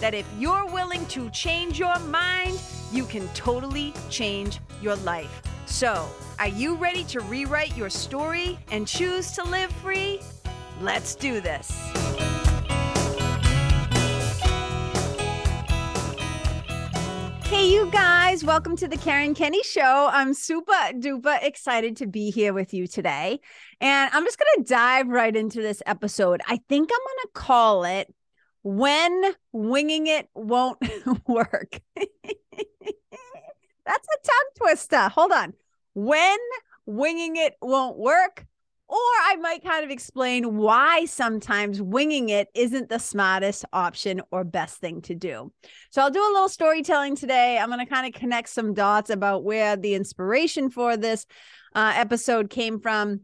that if you're willing to change your mind, you can totally change your life. So, are you ready to rewrite your story and choose to live free? Let's do this. Hey, you guys, welcome to the Karen Kenney Show. I'm super duper excited to be here with you today. And I'm just going to dive right into this episode. I think I'm going to call it When Winging It Won't Work. That's a tongue twister. Hold on. When winging it won't work, or I might kind of explain why sometimes winging it isn't the smartest option or best thing to do. So I'll do a little storytelling today. I'm going to kind of connect some dots about where the inspiration for this uh, episode came from.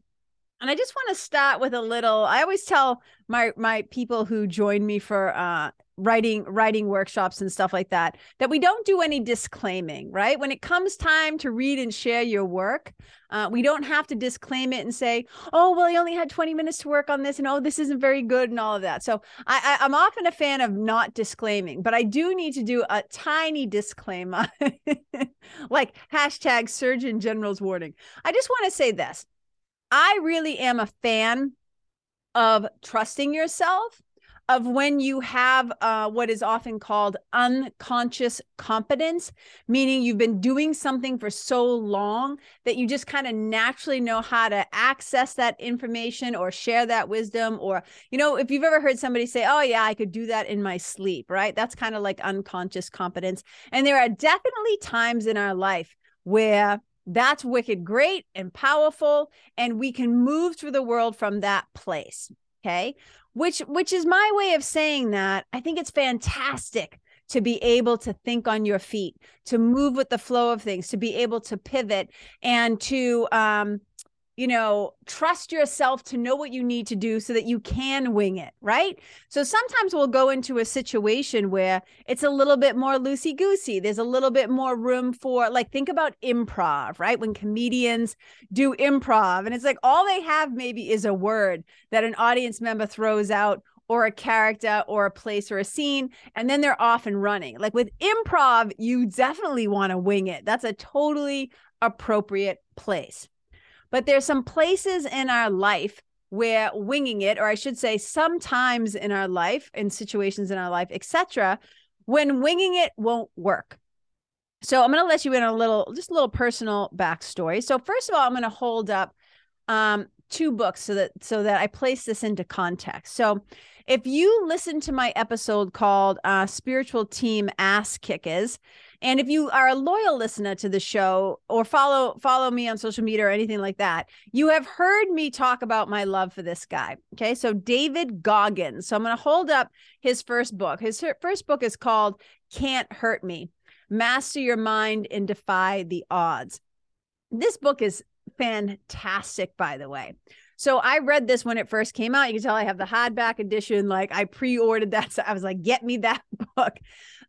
And I just want to start with a little. I always tell my my people who join me for uh, writing writing workshops and stuff like that that we don't do any disclaiming right? When it comes time to read and share your work uh, we don't have to disclaim it and say oh well you only had 20 minutes to work on this and oh this isn't very good and all of that. So I, I i'm often a fan of not disclaiming but i do need to do a tiny disclaimer like hashtag surgeon general's warning. I just want to say this. I really am a fan of trusting yourself of when you have uh, what is often called unconscious competence, meaning you've been doing something for so long that you just kind of naturally know how to access that information or share that wisdom. Or, you know, if you've ever heard somebody say, Oh, yeah, I could do that in my sleep, right? That's kind of like unconscious competence. And there are definitely times in our life where that's wicked great and powerful and we can move through the world from that place okay? Which which is my way of saying that i think it's fantastic to be able to think on your feet to move with the flow of things to be able to pivot and to um you know, trust yourself to know what you need to do so that you can wing it, right? So sometimes we'll go into a situation where it's a little bit more loosey goosey. There's a little bit more room for, like, think about improv, right? When comedians do improv, and it's like all they have maybe is a word that an audience member throws out or a character or a place or a scene and then they're off and running like with improv you definitely want to wing it that's a totally appropriate place but there's some places in our life where winging it, or I should say, sometimes in our life, in situations in our life, etc., when winging it won't work. So I'm going to let you in a little, just a little personal backstory. So first of all, I'm going to hold up um, two books so that so that I place this into context. So if you listen to my episode called uh, "Spiritual Team Ass Kickers," And if you are a loyal listener to the show or follow follow me on social media or anything like that, you have heard me talk about my love for this guy. Okay? So David Goggins. So I'm going to hold up his first book. His first book is called Can't Hurt Me. Master Your Mind and Defy the Odds. This book is fantastic by the way. So I read this when it first came out. You can tell I have the hardback edition. Like I pre-ordered that. So I was like, get me that book.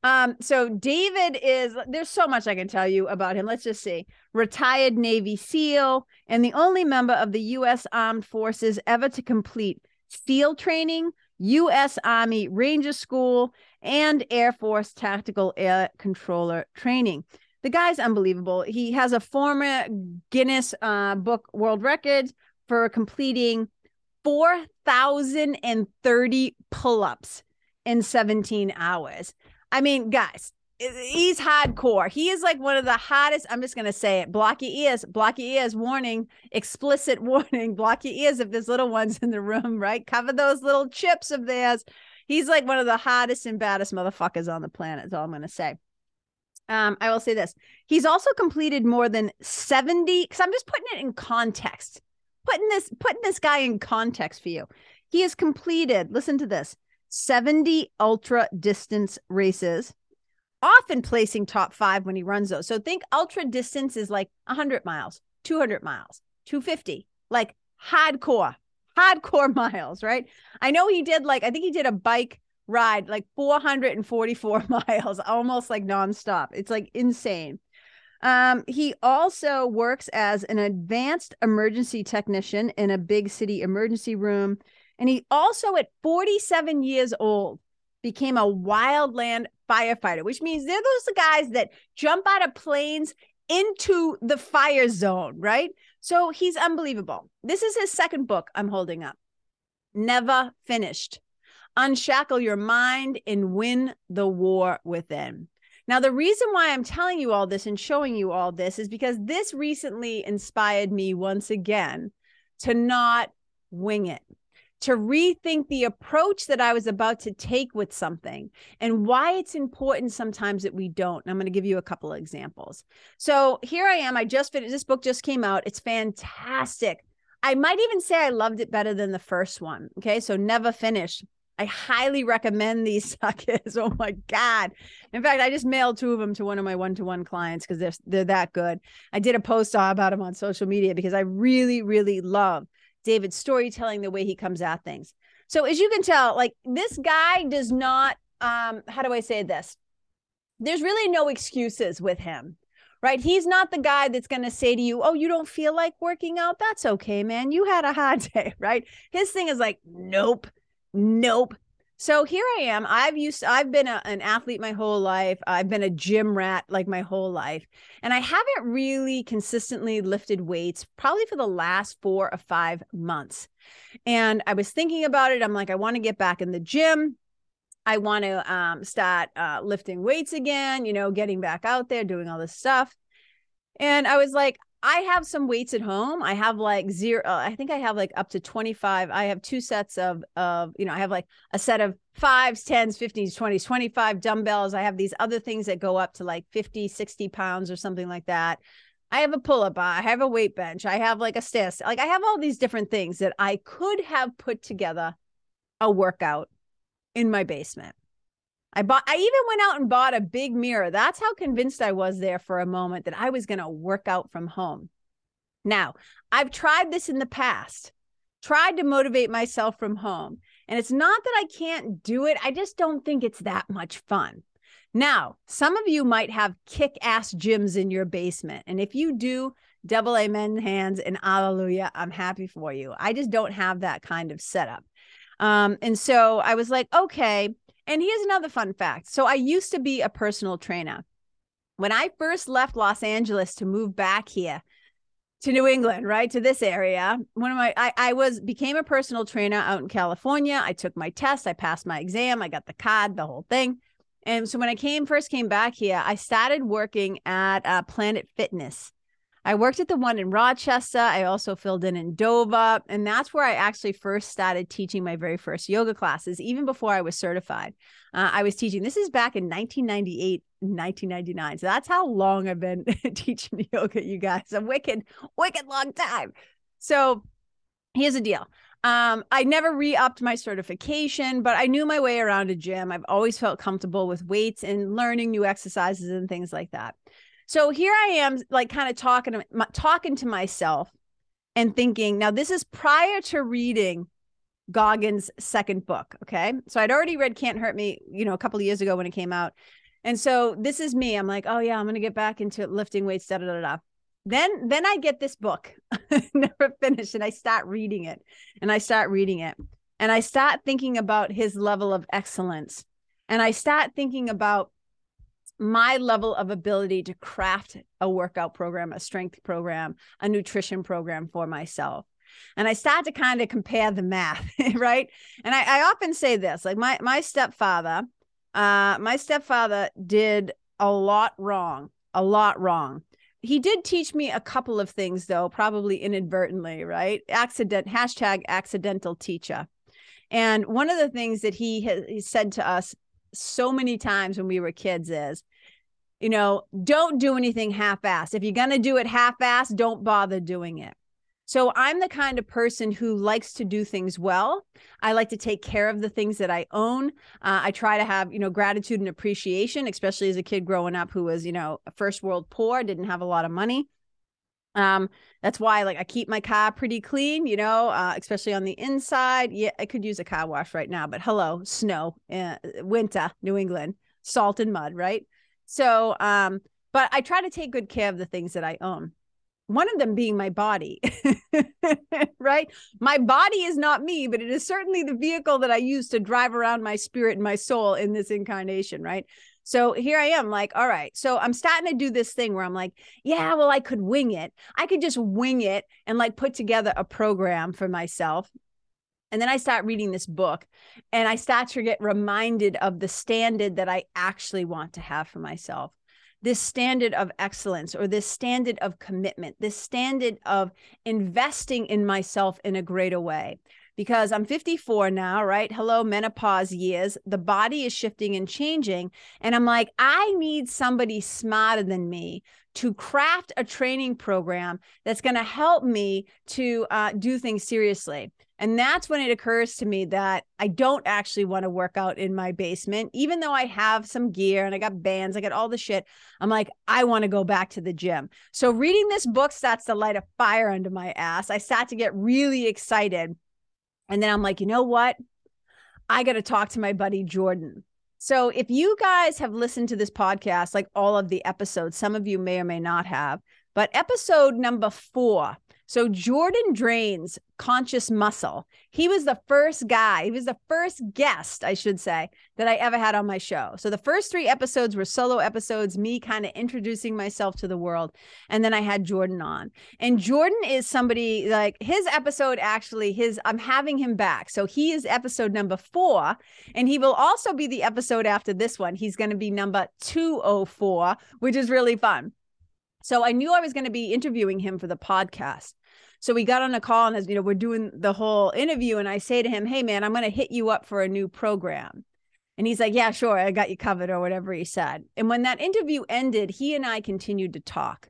Um, so David is there's so much I can tell you about him. Let's just see. Retired Navy SEAL and the only member of the US Armed Forces ever to complete SEAL training, US Army Ranger School, and Air Force Tactical Air Controller training. The guy's unbelievable. He has a former Guinness uh, Book World Records for completing 4,030 pull ups in 17 hours. I mean, guys, he's hardcore. He is like one of the hottest. I'm just gonna say it. Block your ears. Block your ears. Warning. Explicit warning. Block your ears if there's little ones in the room. Right. Cover those little chips of theirs. He's like one of the hottest and baddest motherfuckers on the planet. Is all I'm gonna say. Um, I will say this. He's also completed more than 70. Because I'm just putting it in context. Putting this putting this guy in context for you. He has completed. Listen to this 70 ultra distance races, often placing top five when he runs those. So think ultra distance is like 100 miles, 200 miles, 250, like hardcore, hardcore miles, right? I know he did like, I think he did a bike ride like 444 miles, almost like nonstop. It's like insane. Um, he also works as an advanced emergency technician in a big city emergency room. And he also, at 47 years old, became a wildland firefighter, which means they're those guys that jump out of planes into the fire zone, right? So he's unbelievable. This is his second book I'm holding up. Never finished. Unshackle your mind and win the war within. Now, the reason why I'm telling you all this and showing you all this is because this recently inspired me once again to not wing it, to rethink the approach that I was about to take with something and why it's important sometimes that we don't. And I'm going to give you a couple of examples. So here I am. I just finished this book, just came out. It's fantastic. I might even say I loved it better than the first one. Okay. So never finished. I highly recommend these suckers. Oh my God. In fact, I just mailed two of them to one of my one-to-one clients because they're they're that good. I did a post about them on social media because I really, really love David's storytelling, the way he comes at things. So as you can tell, like this guy does not um, how do I say this? There's really no excuses with him right? He's not the guy that's going to say to you, Oh, you don't feel like working out? That's okay, man. You had a hard day, right? His thing is like, Nope, Nope. So here I am. I've used I've been a, an athlete my whole life. I've been a gym rat like my whole life. And I haven't really consistently lifted weights probably for the last 4 or 5 months. And I was thinking about it. I'm like I want to get back in the gym. I want to um, start uh, lifting weights again, you know, getting back out there, doing all this stuff. And I was like, I have some weights at home. I have like zero. Uh, I think I have like up to 25. I have two sets of, of, you know, I have like a set of fives, tens, 50s, 20s, 25 dumbbells. I have these other things that go up to like 50, 60 pounds or something like that. I have a pull up bar. I have a weight bench. I have like a stairs. Like I have all these different things that I could have put together a workout in my basement. I bought I even went out and bought a big mirror. That's how convinced I was there for a moment that I was going to work out from home. Now, I've tried this in the past. Tried to motivate myself from home. And it's not that I can't do it. I just don't think it's that much fun. Now, some of you might have kick ass gyms in your basement. And if you do, double amen hands and hallelujah, I'm happy for you. I just don't have that kind of setup. Um, and so I was like, okay, and here's another fun fact. So I used to be a personal trainer. When I first left Los Angeles to move back here to New England, right to this area, one of my I, I was became a personal trainer out in California. I took my test, I passed my exam, I got the card, the whole thing. And so when I came first came back here, I started working at uh, Planet Fitness I worked at the one in Rochester. I also filled in in Dover. And that's where I actually first started teaching my very first yoga classes, even before I was certified. Uh, I was teaching, this is back in 1998, 1999. So that's how long I've been teaching yoga, you guys. A wicked, wicked long time. So here's the deal. Um, I never re-upped my certification, but I knew my way around a gym. I've always felt comfortable with weights and learning new exercises and things like that. So here I am, like kind of talking to talking to myself and thinking. Now this is prior to reading Goggins' second book. Okay, so I'd already read "Can't Hurt Me," you know, a couple of years ago when it came out, and so this is me. I'm like, oh yeah, I'm gonna get back into lifting weights. Da da da da. Then then I get this book, never finished, and I start reading it, and I start reading it, and I start thinking about his level of excellence, and I start thinking about my level of ability to craft a workout program, a strength program, a nutrition program for myself. And I start to kind of compare the math, right? And I, I often say this like my my stepfather, uh, my stepfather did a lot wrong, a lot wrong. He did teach me a couple of things though, probably inadvertently, right? Accident hashtag accidental teacher. And one of the things that he has he said to us so many times when we were kids is you know, don't do anything half assed. If you're going to do it half assed, don't bother doing it. So I'm the kind of person who likes to do things well. I like to take care of the things that I own. Uh, I try to have, you know, gratitude and appreciation, especially as a kid growing up who was, you know, first world poor, didn't have a lot of money. Um, that's why like I keep my car pretty clean, you know, uh, especially on the inside. Yeah, I could use a car wash right now, but hello, snow, uh, winter, New England, salt and mud, right? So, um, but I try to take good care of the things that I own. One of them being my body, right? My body is not me, but it is certainly the vehicle that I use to drive around my spirit and my soul in this incarnation, right? So here I am, like, all right. So I'm starting to do this thing where I'm like, yeah, well, I could wing it. I could just wing it and like put together a program for myself. And then I start reading this book and I start to get reminded of the standard that I actually want to have for myself. This standard of excellence or this standard of commitment, this standard of investing in myself in a greater way because I'm 54 now, right? Hello, menopause years. The body is shifting and changing. And I'm like, I need somebody smarter than me to craft a training program that's going to help me to uh, do things seriously. And that's when it occurs to me that I don't actually want to work out in my basement, even though I have some gear and I got bands, I got all the shit. I'm like, I want to go back to the gym. So reading this book starts to light a fire under my ass. I start to get really excited and then I'm like, you know what? I got to talk to my buddy Jordan. So if you guys have listened to this podcast, like all of the episodes, some of you may or may not have, but episode number four, so Jordan Drains conscious muscle. He was the first guy, he was the first guest, I should say, that I ever had on my show. So the first three episodes were solo episodes, me kind of introducing myself to the world. And then I had Jordan on. And Jordan is somebody like his episode actually, his I'm having him back. So he is episode number four. And he will also be the episode after this one. He's going to be number 204, which is really fun. So I knew I was going to be interviewing him for the podcast. So we got on a call and as you know, we're doing the whole interview. And I say to him, Hey man, I'm going to hit you up for a new program. And he's like, Yeah, sure, I got you covered, or whatever he said. And when that interview ended, he and I continued to talk.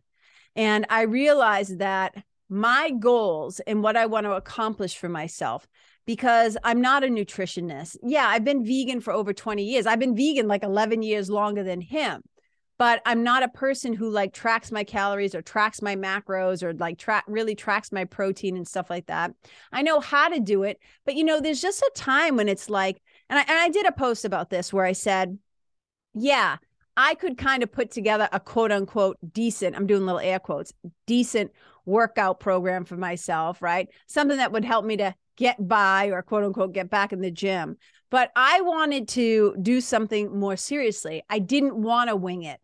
And I realized that my goals and what I want to accomplish for myself, because I'm not a nutritionist. Yeah, I've been vegan for over 20 years. I've been vegan like 11 years longer than him but I'm not a person who like tracks my calories or tracks my macros or like track really tracks my protein and stuff like that. I know how to do it, but you know, there's just a time when it's like, and I, and I did a post about this where I said, yeah, I could kind of put together a quote unquote decent, I'm doing little air quotes, decent workout program for myself, right? Something that would help me to get by or quote unquote get back in the gym. But I wanted to do something more seriously. I didn't want to wing it.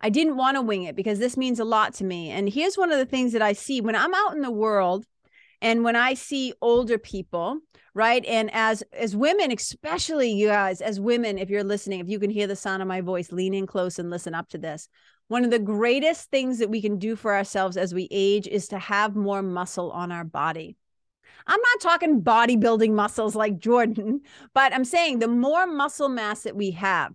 I didn't want to wing it because this means a lot to me. And here's one of the things that I see when I'm out in the world and when I see older people, right? And as as women, especially you guys, as women, if you're listening, if you can hear the sound of my voice, lean in close and listen up to this. One of the greatest things that we can do for ourselves as we age is to have more muscle on our body. I'm not talking bodybuilding muscles like Jordan, but I'm saying the more muscle mass that we have,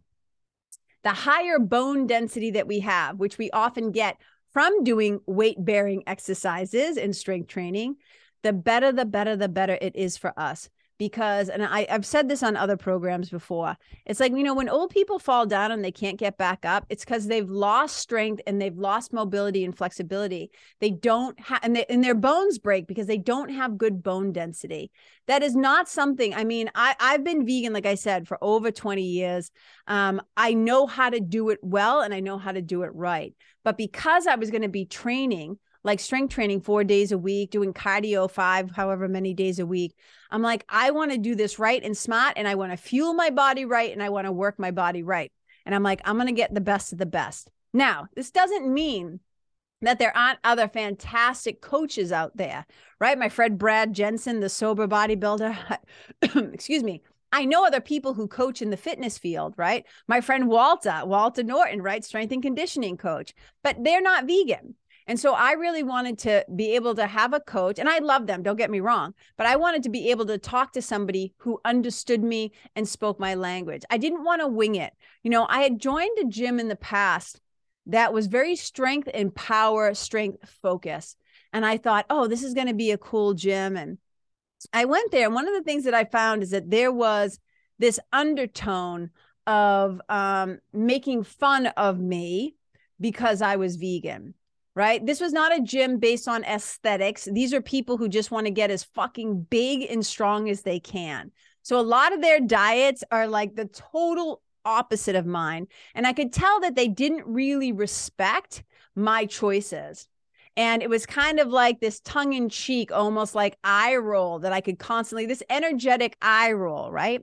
the higher bone density that we have, which we often get from doing weight bearing exercises and strength training, the better, the better, the better it is for us because and I, I've said this on other programs before. It's like, you know, when old people fall down and they can't get back up, it's because they've lost strength and they've lost mobility and flexibility. They don't have and, and their bones break because they don't have good bone density. That is not something, I mean, I, I've been vegan, like I said, for over 20 years. Um, I know how to do it well and I know how to do it right. But because I was going to be training like strength training four days a week, doing cardio five, however many days a week. I'm like, I want to do this right and smart, and I want to fuel my body right, and I want to work my body right. And I'm like, I'm going to get the best of the best. Now, this doesn't mean that there aren't other fantastic coaches out there, right? My friend Brad Jensen, the sober bodybuilder, excuse me. I know other people who coach in the fitness field, right? My friend Walter, Walter Norton, right? Strength and conditioning coach, but they're not vegan. And so I really wanted to be able to have a coach, and I love them, don't get me wrong, but I wanted to be able to talk to somebody who understood me and spoke my language. I didn't want to wing it. You know, I had joined a gym in the past that was very strength and power, strength focus. and I thought, oh, this is going to be a cool gym. And I went there. And one of the things that I found is that there was this undertone of um, making fun of me because I was vegan right? This was not a gym based on aesthetics. These are people who just want to get as fucking big and strong as they can. So a lot of their diets are like the total opposite of mine. And I could tell that they didn't really respect my choices. And it was kind of like this tongue in cheek, almost like eye roll that I could constantly, this energetic eye roll, right?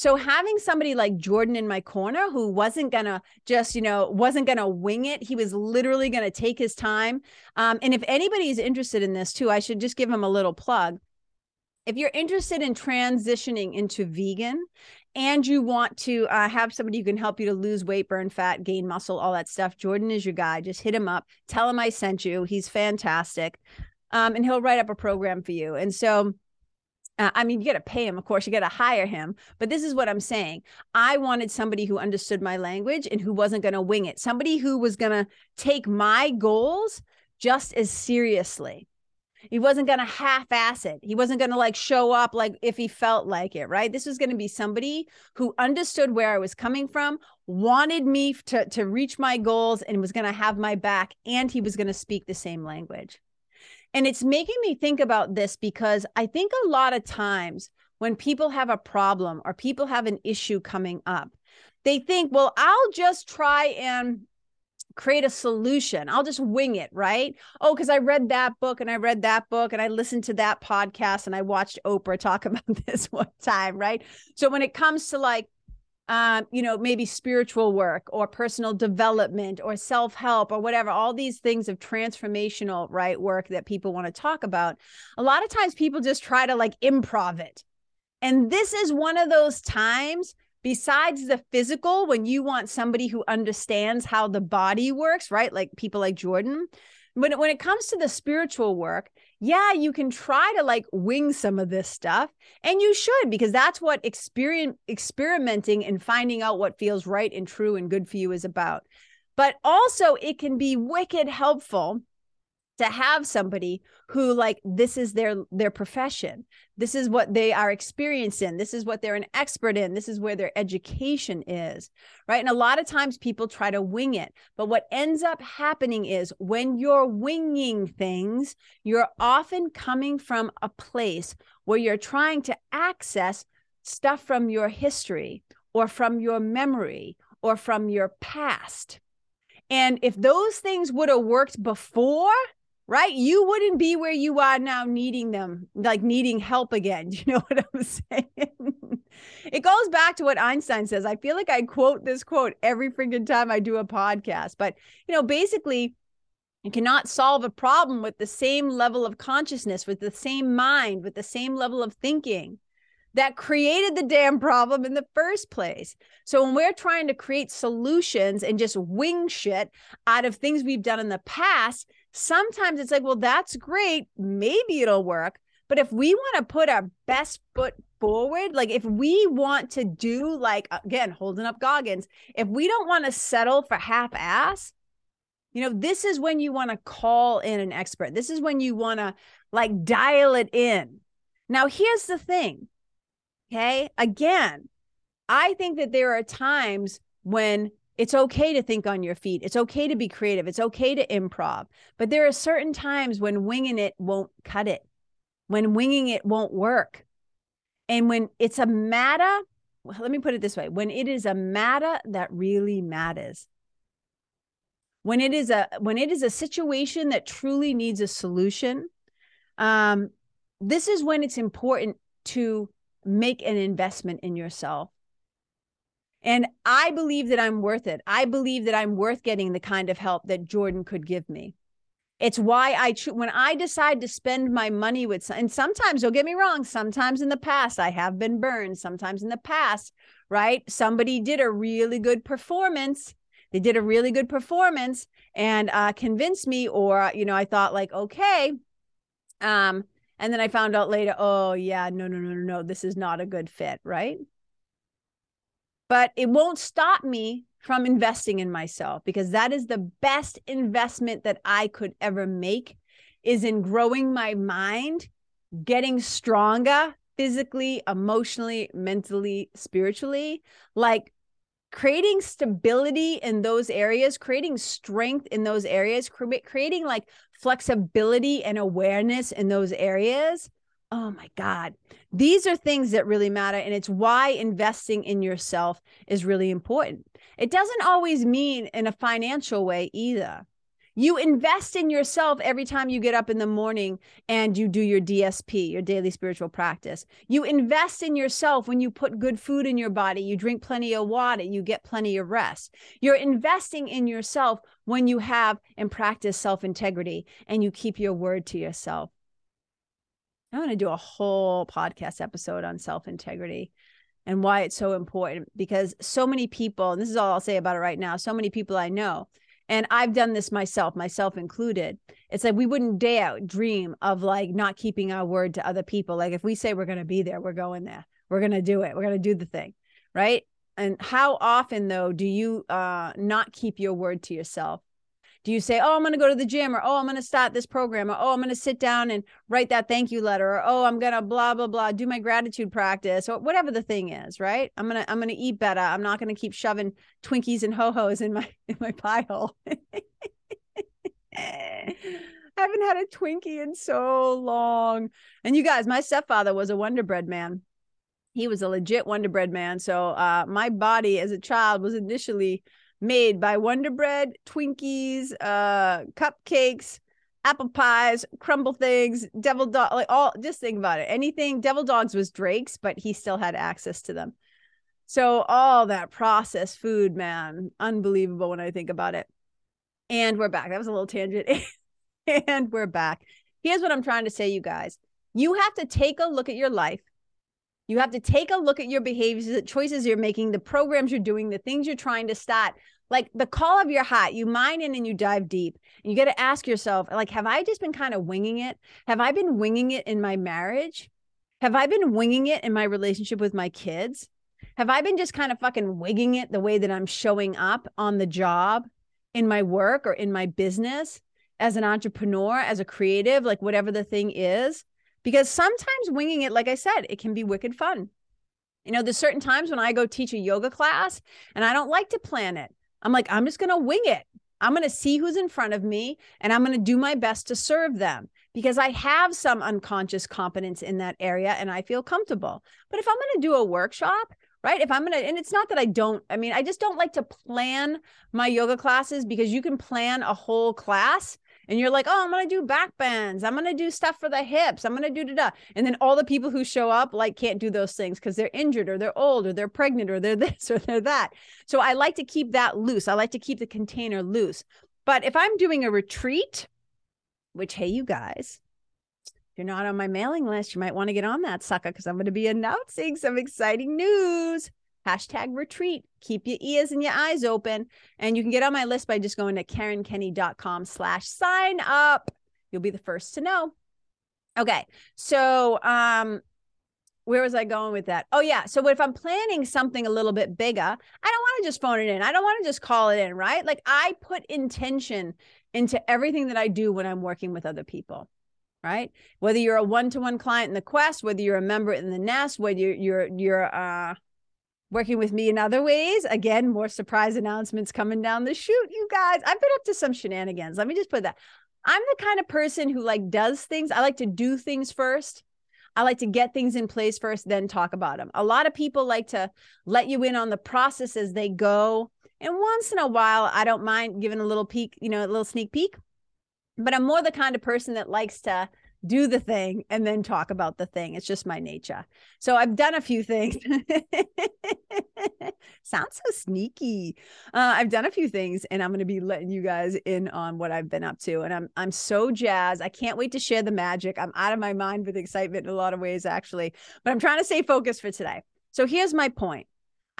So having somebody like Jordan in my corner who wasn't gonna just, you know, wasn't gonna wing it, he was literally gonna take his time. Um, and if anybody's interested in this too, I should just give him a little plug. If you're interested in transitioning into vegan and you want to uh, have somebody who can help you to lose weight, burn fat, gain muscle, all that stuff, Jordan is your guy. Just hit him up, tell him I sent you. He's fantastic. Um, and he'll write up a program for you. And so uh, I mean, you got to pay him, of course, you got to hire him. But this is what I'm saying. I wanted somebody who understood my language and who wasn't going to wing it, somebody who was going to take my goals just as seriously. He wasn't going to half ass it. He wasn't going to like show up like if he felt like it, right? This was going to be somebody who understood where I was coming from, wanted me to, to reach my goals, and was going to have my back. And he was going to speak the same language. And it's making me think about this because I think a lot of times when people have a problem or people have an issue coming up, they think, well, I'll just try and create a solution. I'll just wing it, right? Oh, because I read that book and I read that book and I listened to that podcast and I watched Oprah talk about this one time, right? So when it comes to like um, you know, maybe spiritual work or personal development or self help or whatever, all these things of transformational, right, work that people want to talk about. A lot of times people just try to like improv it. And this is one of those times, besides the physical, when you want somebody who understands how the body works, right? Like people like Jordan. When, when it comes to the spiritual work, yeah, you can try to like wing some of this stuff, and you should because that's what experience experimenting and finding out what feels right and true and good for you is about. But also, it can be wicked helpful to have somebody who like this is their their profession. This is what they are experienced in this is what they're an expert in. This is where their education is right? And a lot of times people try to wing it. But what ends up happening is when you're winging things you're often coming from a place where you're trying to access stuff from your history or from your memory or from your past. And if those things would have worked before right? You wouldn't be where you are now needing them, like needing help again. Do you know what I'm saying? it goes back to what Einstein says. I feel like I quote this quote every freaking time I do a podcast, but you know, basically, you cannot solve a problem with the same level of consciousness, with the same mind, with the same level of thinking that created the damn problem in the first place. So when we're trying to create solutions and just wing shit out of things we've done in the past, sometimes it's like, well, that's great. Maybe it'll work. But if we want to put our best foot forward, like if we want to do, like, again, holding up Goggins, if we don't want to settle for half ass, you know, this is when you want to call in an expert. This is when you want to like dial it in. Now, here's the thing. Okay. Again, I think that there are times when it's okay to think on your feet. It's okay to be creative. It's okay to improv. But there are certain times when winging it won't cut it, when winging it won't work. And when it's a matter, well, let me put it this way when it is a matter that really matters. When it is a when it is a situation that truly needs a solution, um, this is when it's important to make an investment in yourself and I believe that I'm worth it. I believe that I'm worth getting the kind of help that Jordan could give me. It's why I cho- when I decide to spend my money with and sometimes don't get me wrong, sometimes in the past I have been burned, sometimes in the past, right? Somebody did a really good performance. They did a really good performance and uh, convinced me or you know, I thought like, okay, um and then I found out later, oh yeah, no no no no no, this is not a good fit, right? But it won't stop me from investing in myself because that is the best investment that I could ever make is in growing my mind, getting stronger physically, emotionally, mentally, spiritually. Like creating stability in those areas, creating strength in those areas, creating like flexibility and awareness in those areas. Oh my God. These are things that really matter. And it's why investing in yourself is really important. It doesn't always mean in a financial way either. You invest in yourself every time you get up in the morning and you do your DSP, your daily spiritual practice. You invest in yourself when you put good food in your body, you drink plenty of water, you get plenty of rest. You're investing in yourself when you have and practice self integrity and you keep your word to yourself. I want to do a whole podcast episode on self integrity and why it's so important because so many people, and this is all I'll say about it right now, so many people I know and I've done this myself, myself included. It's like we wouldn't dare dream of like not keeping our word to other people. Like if we say we're going to be there, we're going there. We're going to do it. We're going to do the thing. Right. And how often though do you uh not keep your word to yourself? Do you say, oh, I'm going to go to the gym or oh, I'm going to start this program or oh, I'm going to sit down and write that thank you letter or oh, I'm going to blah, blah, blah, do my gratitude practice or whatever the thing is, right? I'm going to, I'm going to eat better. I'm not going to keep shoving Twinkies and ho-hos in my, in my pie hole. I haven't had a Twinkie in so long. And you guys, my stepfather was a Wonder Bread man. He was a legit Wonder Bread man. So uh, my body as a child was initially made by Wonder Bread, Twinkies, uh, cupcakes, apple pies, crumble things, devil dog, like all just think about it. Anything devil dogs was Drake's, but he still had access to them. So all that processed food, man, unbelievable when I think about it. And we're back. That was a little tangent. and we're back. Here's what I'm trying to say, you guys. You have to take a look at your life. You have to take a look at your behaviors, the choices you're making, the programs you're doing, the things you're trying to start like the call of your heart. You mine in and you dive deep. And you got to ask yourself like have i just been kind of winging it? Have i been winging it in my marriage? Have i been winging it in my relationship with my kids? Have i been just kind of fucking wigging it the way that i'm showing up on the job in my work or in my business as an entrepreneur as a creative like whatever the thing is because sometimes winging it like i said it can be wicked fun you know, there's certain times when I go teach a yoga class and I don't like to plan it. I'm like, I'm just going to wing it. I'm going to see who's in front of me and I'm going to do my best to serve them because I have some unconscious competence in that area and I feel comfortable. But if I'm going to do a workshop, right? If I'm going to, and it's not that I don't, I mean, I just don't like to plan my yoga classes because you can plan a whole class and you're like, oh, I'm gonna do back bends, I'm gonna do stuff for the hips, I'm gonna do da da. And then all the people who show up like can't do those things because they're injured or they're old or they're pregnant or they're this or they're that. So I like to keep that loose. I like to keep the container loose. But if I'm doing a retreat, which hey, you guys, if you're not on my mailing list, you might want to get on that sucker because I'm going to be announcing some exciting news hashtag retreat. Keep your ears and your eyes open. And you can get on my list by just going to KarenKenney.com slash sign up. You'll be the first to know. Okay. So um where was I going with that? Oh yeah. So if I'm planning something a little bit bigger, I don't want to just phone it in. I don't want to just call it in, right? Like I put intention into everything that I do when I'm working with other people right? Whether you're a one-to-one client in the quest, whether you're a member in the nest, whether you're you're you're uh working with me in other ways. Again, more surprise announcements coming down the chute, you guys. I've been up to some shenanigans. Let me just put that. I'm the kind of person who like does things. I like to do things first. I like to get things in place first, then talk about them. A lot of people like to let you in on the process as they go. And once in a while, I don't mind giving a little peek, you know, a little sneak peek. But I'm more the kind of person that likes to do the thing and then talk about the thing. It's just my nature. So I've done a few things. Sounds so sneaky. Uh, I've done a few things and I'm going to be letting you guys in on what I've been up to. And I'm I'm so jazzed. I can't wait to share the magic. I'm out of my mind with excitement in a lot of ways actually, but I'm trying to stay focused for today. So here's my point.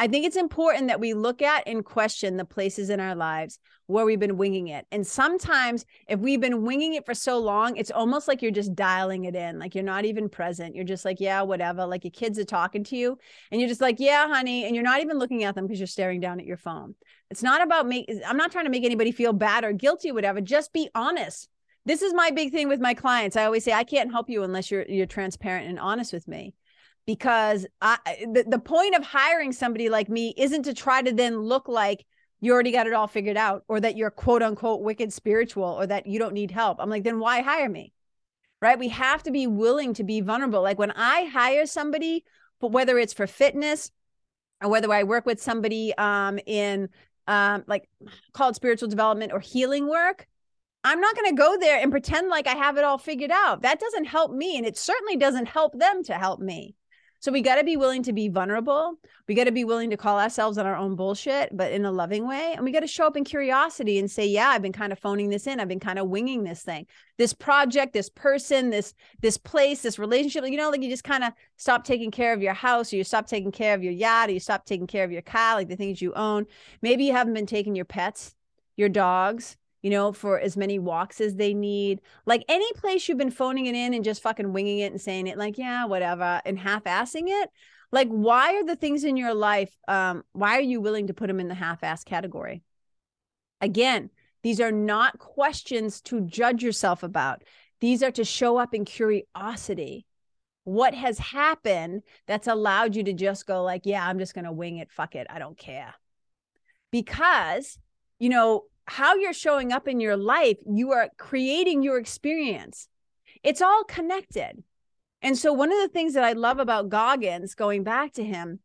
I think it's important that we look at and question the places in our lives where we've been winging it. And sometimes, if we've been winging it for so long, it's almost like you're just dialing it in, like you're not even present. You're just like, yeah, whatever. Like your kids are talking to you, and you're just like, yeah, honey. And you're not even looking at them because you're staring down at your phone. It's not about me. I'm not trying to make anybody feel bad or guilty or whatever. Just be honest. this is my big thing with my clients. I always say I can't help you unless you're you're transparent and honest with me. Because I the, the point of hiring somebody like me isn't to try to then look like you already got it all figured out or that you're quote unquote wicked spiritual or that you don't need help. I'm like, then why hire me? Right? We have to be willing to be vulnerable. Like when I hire somebody, but whether it's for fitness or whether I work with somebody um, in um, like called spiritual development or healing work, I'm not going to go there and pretend like I have it all figured out. That doesn't help me. And it certainly doesn't help them to help me. So we got to be willing to be vulnerable. We got to be willing to call ourselves on our own bullshit, but in a loving way. And we got to show up in curiosity and say, yeah, I've been kind of phoning this in. I've been kind of winging this thing, this project, this person, this, this place, this relationship. You know, like you just kind of stop taking care of your house or you stop taking care of your yacht or you stop taking care of your car, like the things you own. Maybe you haven't been taking your pets, your dogs, you know, for as many walks as they need. Like any place you've been phoning it in and just fucking winging it and saying it like, yeah, whatever, and half-assing it. Like, why are the things in your life, um, why are you willing to put them in the half-ass category? Again, these are not questions to judge yourself about. These are to show up in curiosity. What has happened that's allowed you to just go like, yeah, I'm just going to wing it. Fuck it. I don't care. Because, you know, how you're showing up in your life, you are creating your experience. It's all connected. And so, one of the things that I love about Goggins, going back to him,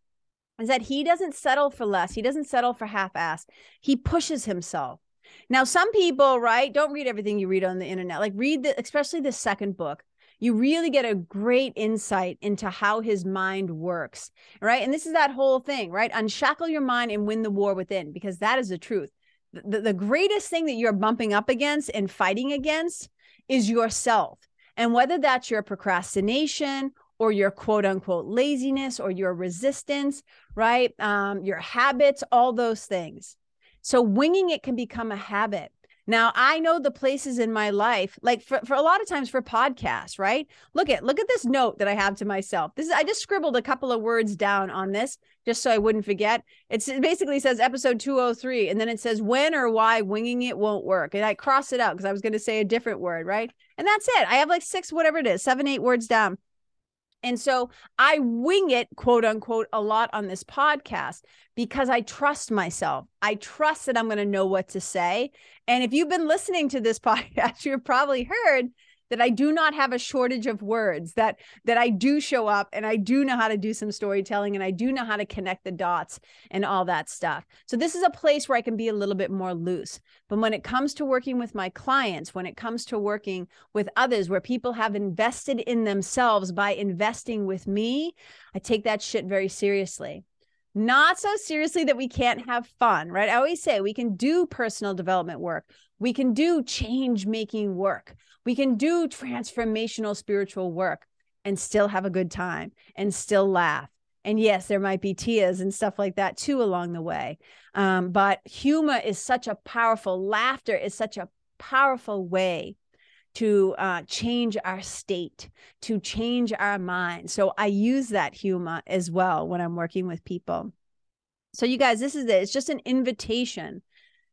is that he doesn't settle for less. He doesn't settle for half ass. He pushes himself. Now, some people, right, don't read everything you read on the internet. Like, read the, especially the second book. You really get a great insight into how his mind works, right? And this is that whole thing, right? Unshackle your mind and win the war within, because that is the truth the, the greatest thing that you're bumping up against and fighting against is yourself. And whether that's your procrastination or your quote unquote laziness or your resistance, right? Um, your habits, all those things. So winging it can become a habit. Now I know the places in my life, like for, for a lot of times for podcasts, right? Look at look at this note that I have to myself. This is I just scribbled a couple of words down on this just so I wouldn't forget. It's, it basically says episode 203, and then it says when or why winging it won't work. And I cross it out because I was going to say a different word, right? And that's it. I have like six, whatever it is, seven, eight words down. And so I wing it, quote unquote, a lot on this podcast because I trust myself. I trust that I'm going to know what to say. And if you've been listening to this podcast, you've probably heard that I do not have a shortage of words, that that I do show up and I do know how to do some storytelling and I do know how to connect the dots and all that stuff. So this is a place where I can be a little bit more loose. But when it comes to working with my clients, when it comes to working with others where people have invested in themselves by investing with me, I take that shit very seriously not so seriously that we can't have fun, right? I always say we can do personal development work, we can do change making work, we can do transformational spiritual work and still have a good time and still laugh. And yes, there might be tears and stuff like that too along the way. Um, but humor is such a powerful, laughter is such a powerful way to uh, change our state, to change our mind. So I use that humor as well when I'm working with people. So, you guys, this is it. It's just an invitation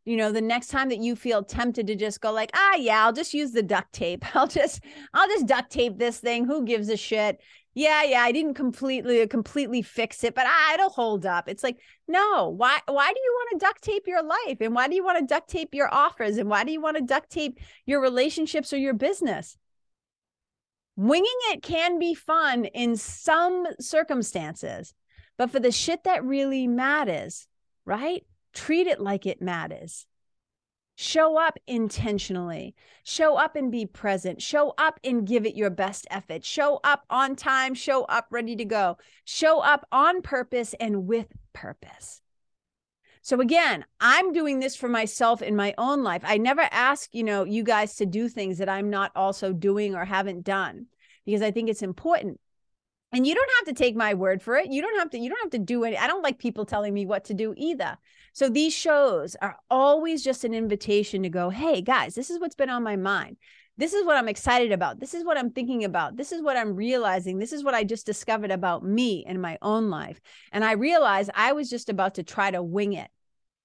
you know the next time that you feel tempted to just go like ah yeah i'll just use the duct tape. I'll just i'll just duct tape this thing. Who gives a shit? Yeah yeah i didn't completely completely fix it but ah, it'll hold up. It's like no why why do you want to duct tape your life? And why do you want to duct tape your offers? And why do you want to duct tape your relationships or your business? Winging it can be fun in some circumstances but for the shit that really matters right treat it like it matters. Show up intentionally. Show up and be present. Show up and give it your best effort. Show up on time. Show up ready to go. Show up on purpose and with purpose. So again, I'm doing this for myself in my own life. I never ask, you know, you guys to do things that I'm not also doing or haven't done because I think it's important and you don't have to take my word for it. You don't have to you don't have to do any i don't like people telling me what to do either. So these shows are always just an invitation to go hey guys this is what's been on my mind. This is what i'm excited about. This is what i'm thinking about. This is what i'm realizing. This is what i just discovered about me in my own life. And i realized i was just about to try to wing it.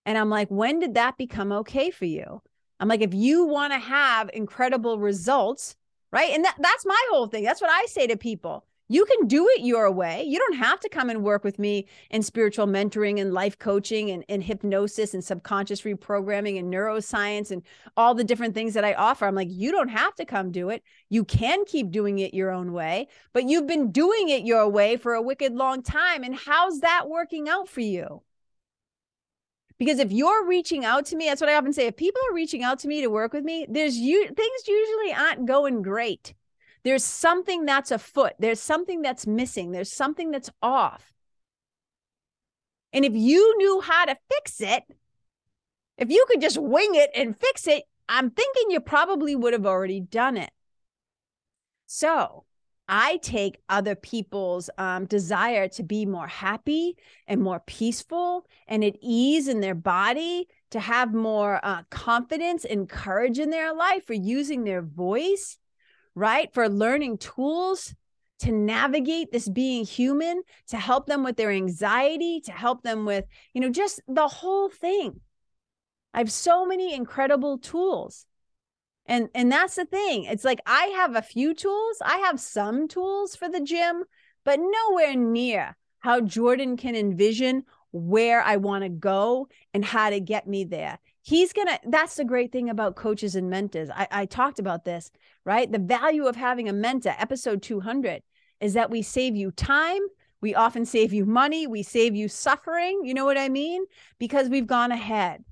And i'm like when did that become okay for you? I'm like, if you want to have incredible results, right? And that, that's my whole thing. That's what I say to people. You can do it your way. You don't have to come and work with me in spiritual mentoring and life coaching and, and hypnosis and subconscious reprogramming and neuroscience and all the different things that I offer. I'm like, you don't have to come do it. You can keep doing it your own way, but you've been doing it your way for a wicked long time. And how's that working out for you? Because if you're reaching out to me, that's what I often say. If people are reaching out to me to work with me, there's you things usually aren't going great. There's something that's afoot. There's something that's missing. There's something that's off. And if you knew how to fix it, if you could just wing it and fix it, I'm thinking you probably would have already done it. So I take other people's um, desire to be more happy and more peaceful and at ease in their body, to have more uh, confidence and courage in their life for using their voice right? For learning tools to navigate this being human, to help them with their anxiety, to help them with, you know, just the whole thing. I have so many incredible tools. And and that's the thing. It's like I have a few tools. I have some tools for the gym, but nowhere near how Jordan can envision where I want to go and how to get me there he's gonna that's the great thing about coaches and mentors I, I talked about this right? The value of having a mentor episode 200 is that we save you time we often save you money we save you suffering you know what i mean? Because we've gone ahead.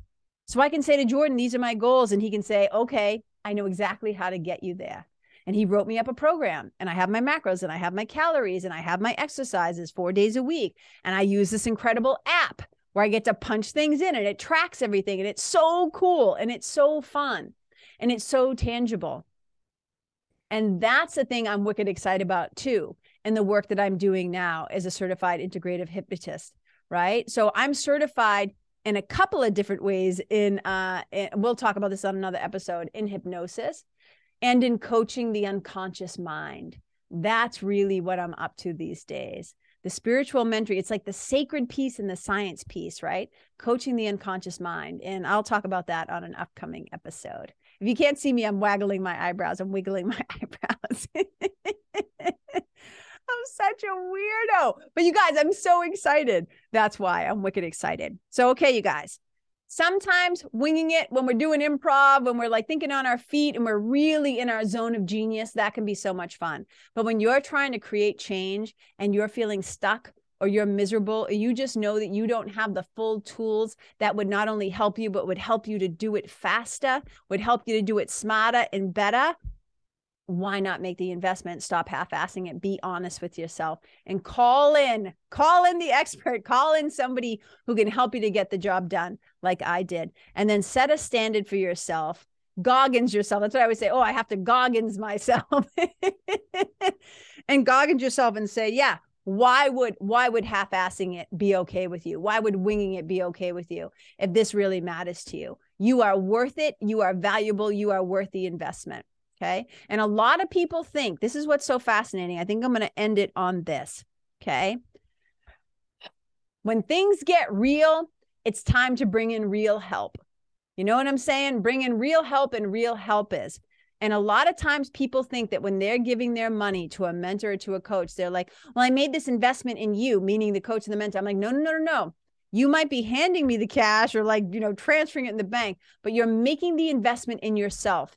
So i can say to jordan these are my goals and he can say okay i know exactly how to get you there. And he wrote me up a program and i have my macros and i have my calories and i have my exercises four days a week and i use this incredible app where I get to punch things in and it tracks everything. And it's so cool and it's so fun and it's so tangible. And that's the thing I'm wicked excited about too. And the work that I'm doing now as a certified integrative hypnotist, right? So I'm certified in a couple of different ways in uh in, we'll talk about this on another episode in hypnosis and in coaching the unconscious mind. That's really what I'm up to these days the spiritual mentoring it's like the sacred piece and the science piece right? Coaching the unconscious mind and i'll talk about that on an upcoming episode. If you can't see me i'm waggling my eyebrows i'm wiggling my eyebrows. I'm such a weirdo. But you guys i'm so excited. That's why i'm wicked excited. So okay you guys sometimes winging it when we're doing improv, when we're like thinking on our feet and we're really in our zone of genius, that can be so much fun. But when you're trying to create change and you're feeling stuck or you're miserable, or you just know that you don't have the full tools that would not only help you, but would help you to do it faster, would help you to do it smarter and better, why not make the investment stop half-assing it be honest with yourself and call in call in the expert call in somebody who can help you to get the job done like i did. And then set a standard for yourself. Goggins yourself. That's what i would say oh i have to goggins myself. And goggins yourself and say yeah why would why would half-assing it be okay with you? Why would winging it be okay with you if this really matters to you? You are worth it. You are valuable. You are worth the investment Okay. And a lot of people think this is what's so fascinating. I think I'm going to end it on this. Okay. When things get real, it's time to bring in real help. You know what I'm saying? Bring in real help, and real help is. And a lot of times people think that when they're giving their money to a mentor or to a coach, they're like, well, I made this investment in you, meaning the coach and the mentor. I'm like, no, no, no, no, no. You might be handing me the cash or like, you know, transferring it in the bank, but you're making the investment in yourself.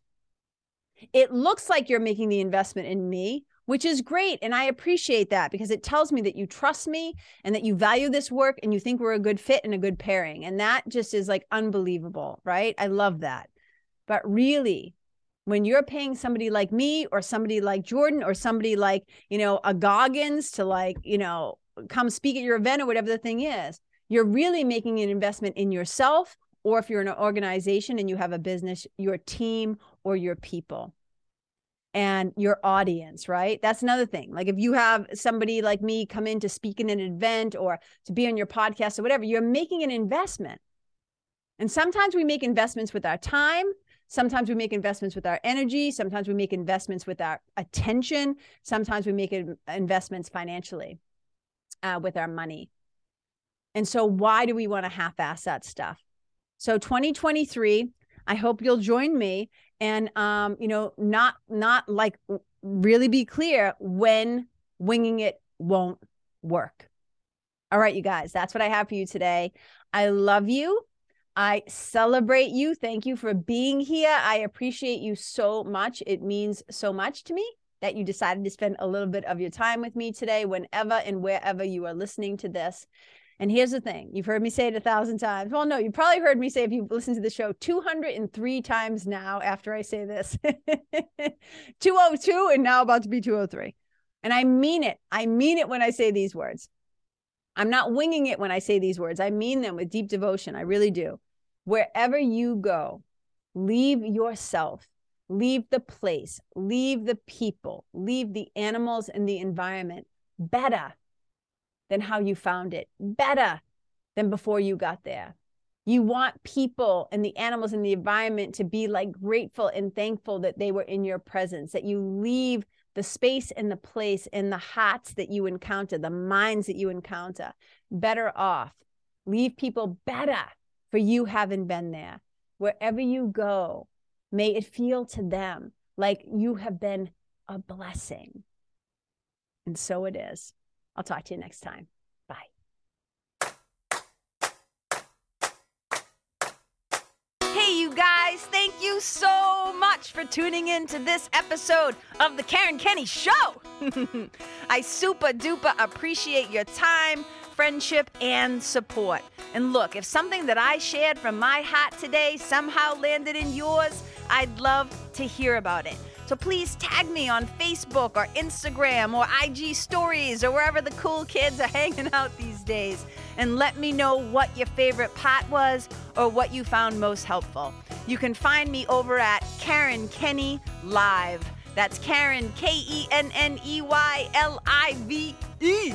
It looks like you're making the investment in me, which is great. And I appreciate that because it tells me that you trust me and that you value this work and you think we're a good fit and a good pairing. And that just is like unbelievable, right? I love that. But really, when you're paying somebody like me or somebody like Jordan or somebody like, you know, a Goggins to like, you know, come speak at your event or whatever the thing is, you're really making an investment in yourself or if you're an organization and you have a business, your team or your people and your audience, right? That's another thing. Like if you have somebody like me come in to speak in an event or to be on your podcast or whatever, you're making an investment. And sometimes we make investments with our time. Sometimes we make investments with our energy. Sometimes we make investments with our attention. Sometimes we make investments financially uh, with our money. And so, why do we want to half ass that stuff? So, 2023, I hope you'll join me and um, you know, not not like really be clear when winging it won't work. All right, you guys, that's what I have for you today. I love you. I celebrate you. Thank you for being here. I appreciate you so much. It means so much to me that you decided to spend a little bit of your time with me today, whenever and wherever you are listening to this. And here's the thing you've heard me say it a thousand times. Well, no, you've probably heard me say if you've listened to the show 203 times now after I say this 202 and now about to be 203. And I mean it. I mean it when I say these words. I'm not winging it when I say these words. I mean them with deep devotion. I really do. Wherever you go, leave yourself, leave the place, leave the people, leave the animals and the environment better than how you found it, better than before you got there. You want people and the animals and the environment to be like grateful and thankful that they were in your presence, that you leave the space and the place and the hearts that you encounter, the minds that you encounter better off. Leave people better for you having been there. Wherever you go, may it feel to them like you have been a blessing. And so it is. I'll talk to you next time. Bye. Hey, you guys, thank you so much for tuning in to this episode of The Karen Kenney Show. I super duper appreciate your time, friendship, and support. And look, if something that I shared from my heart today somehow landed in yours, I'd love to hear about it. So please tag me on Facebook or Instagram or IG stories or wherever the cool kids are hanging out these days and let me know what your favorite part was or what you found most helpful. You can find me over at Karen Kenney Live. That's Karen, K E N N E Y L I V E.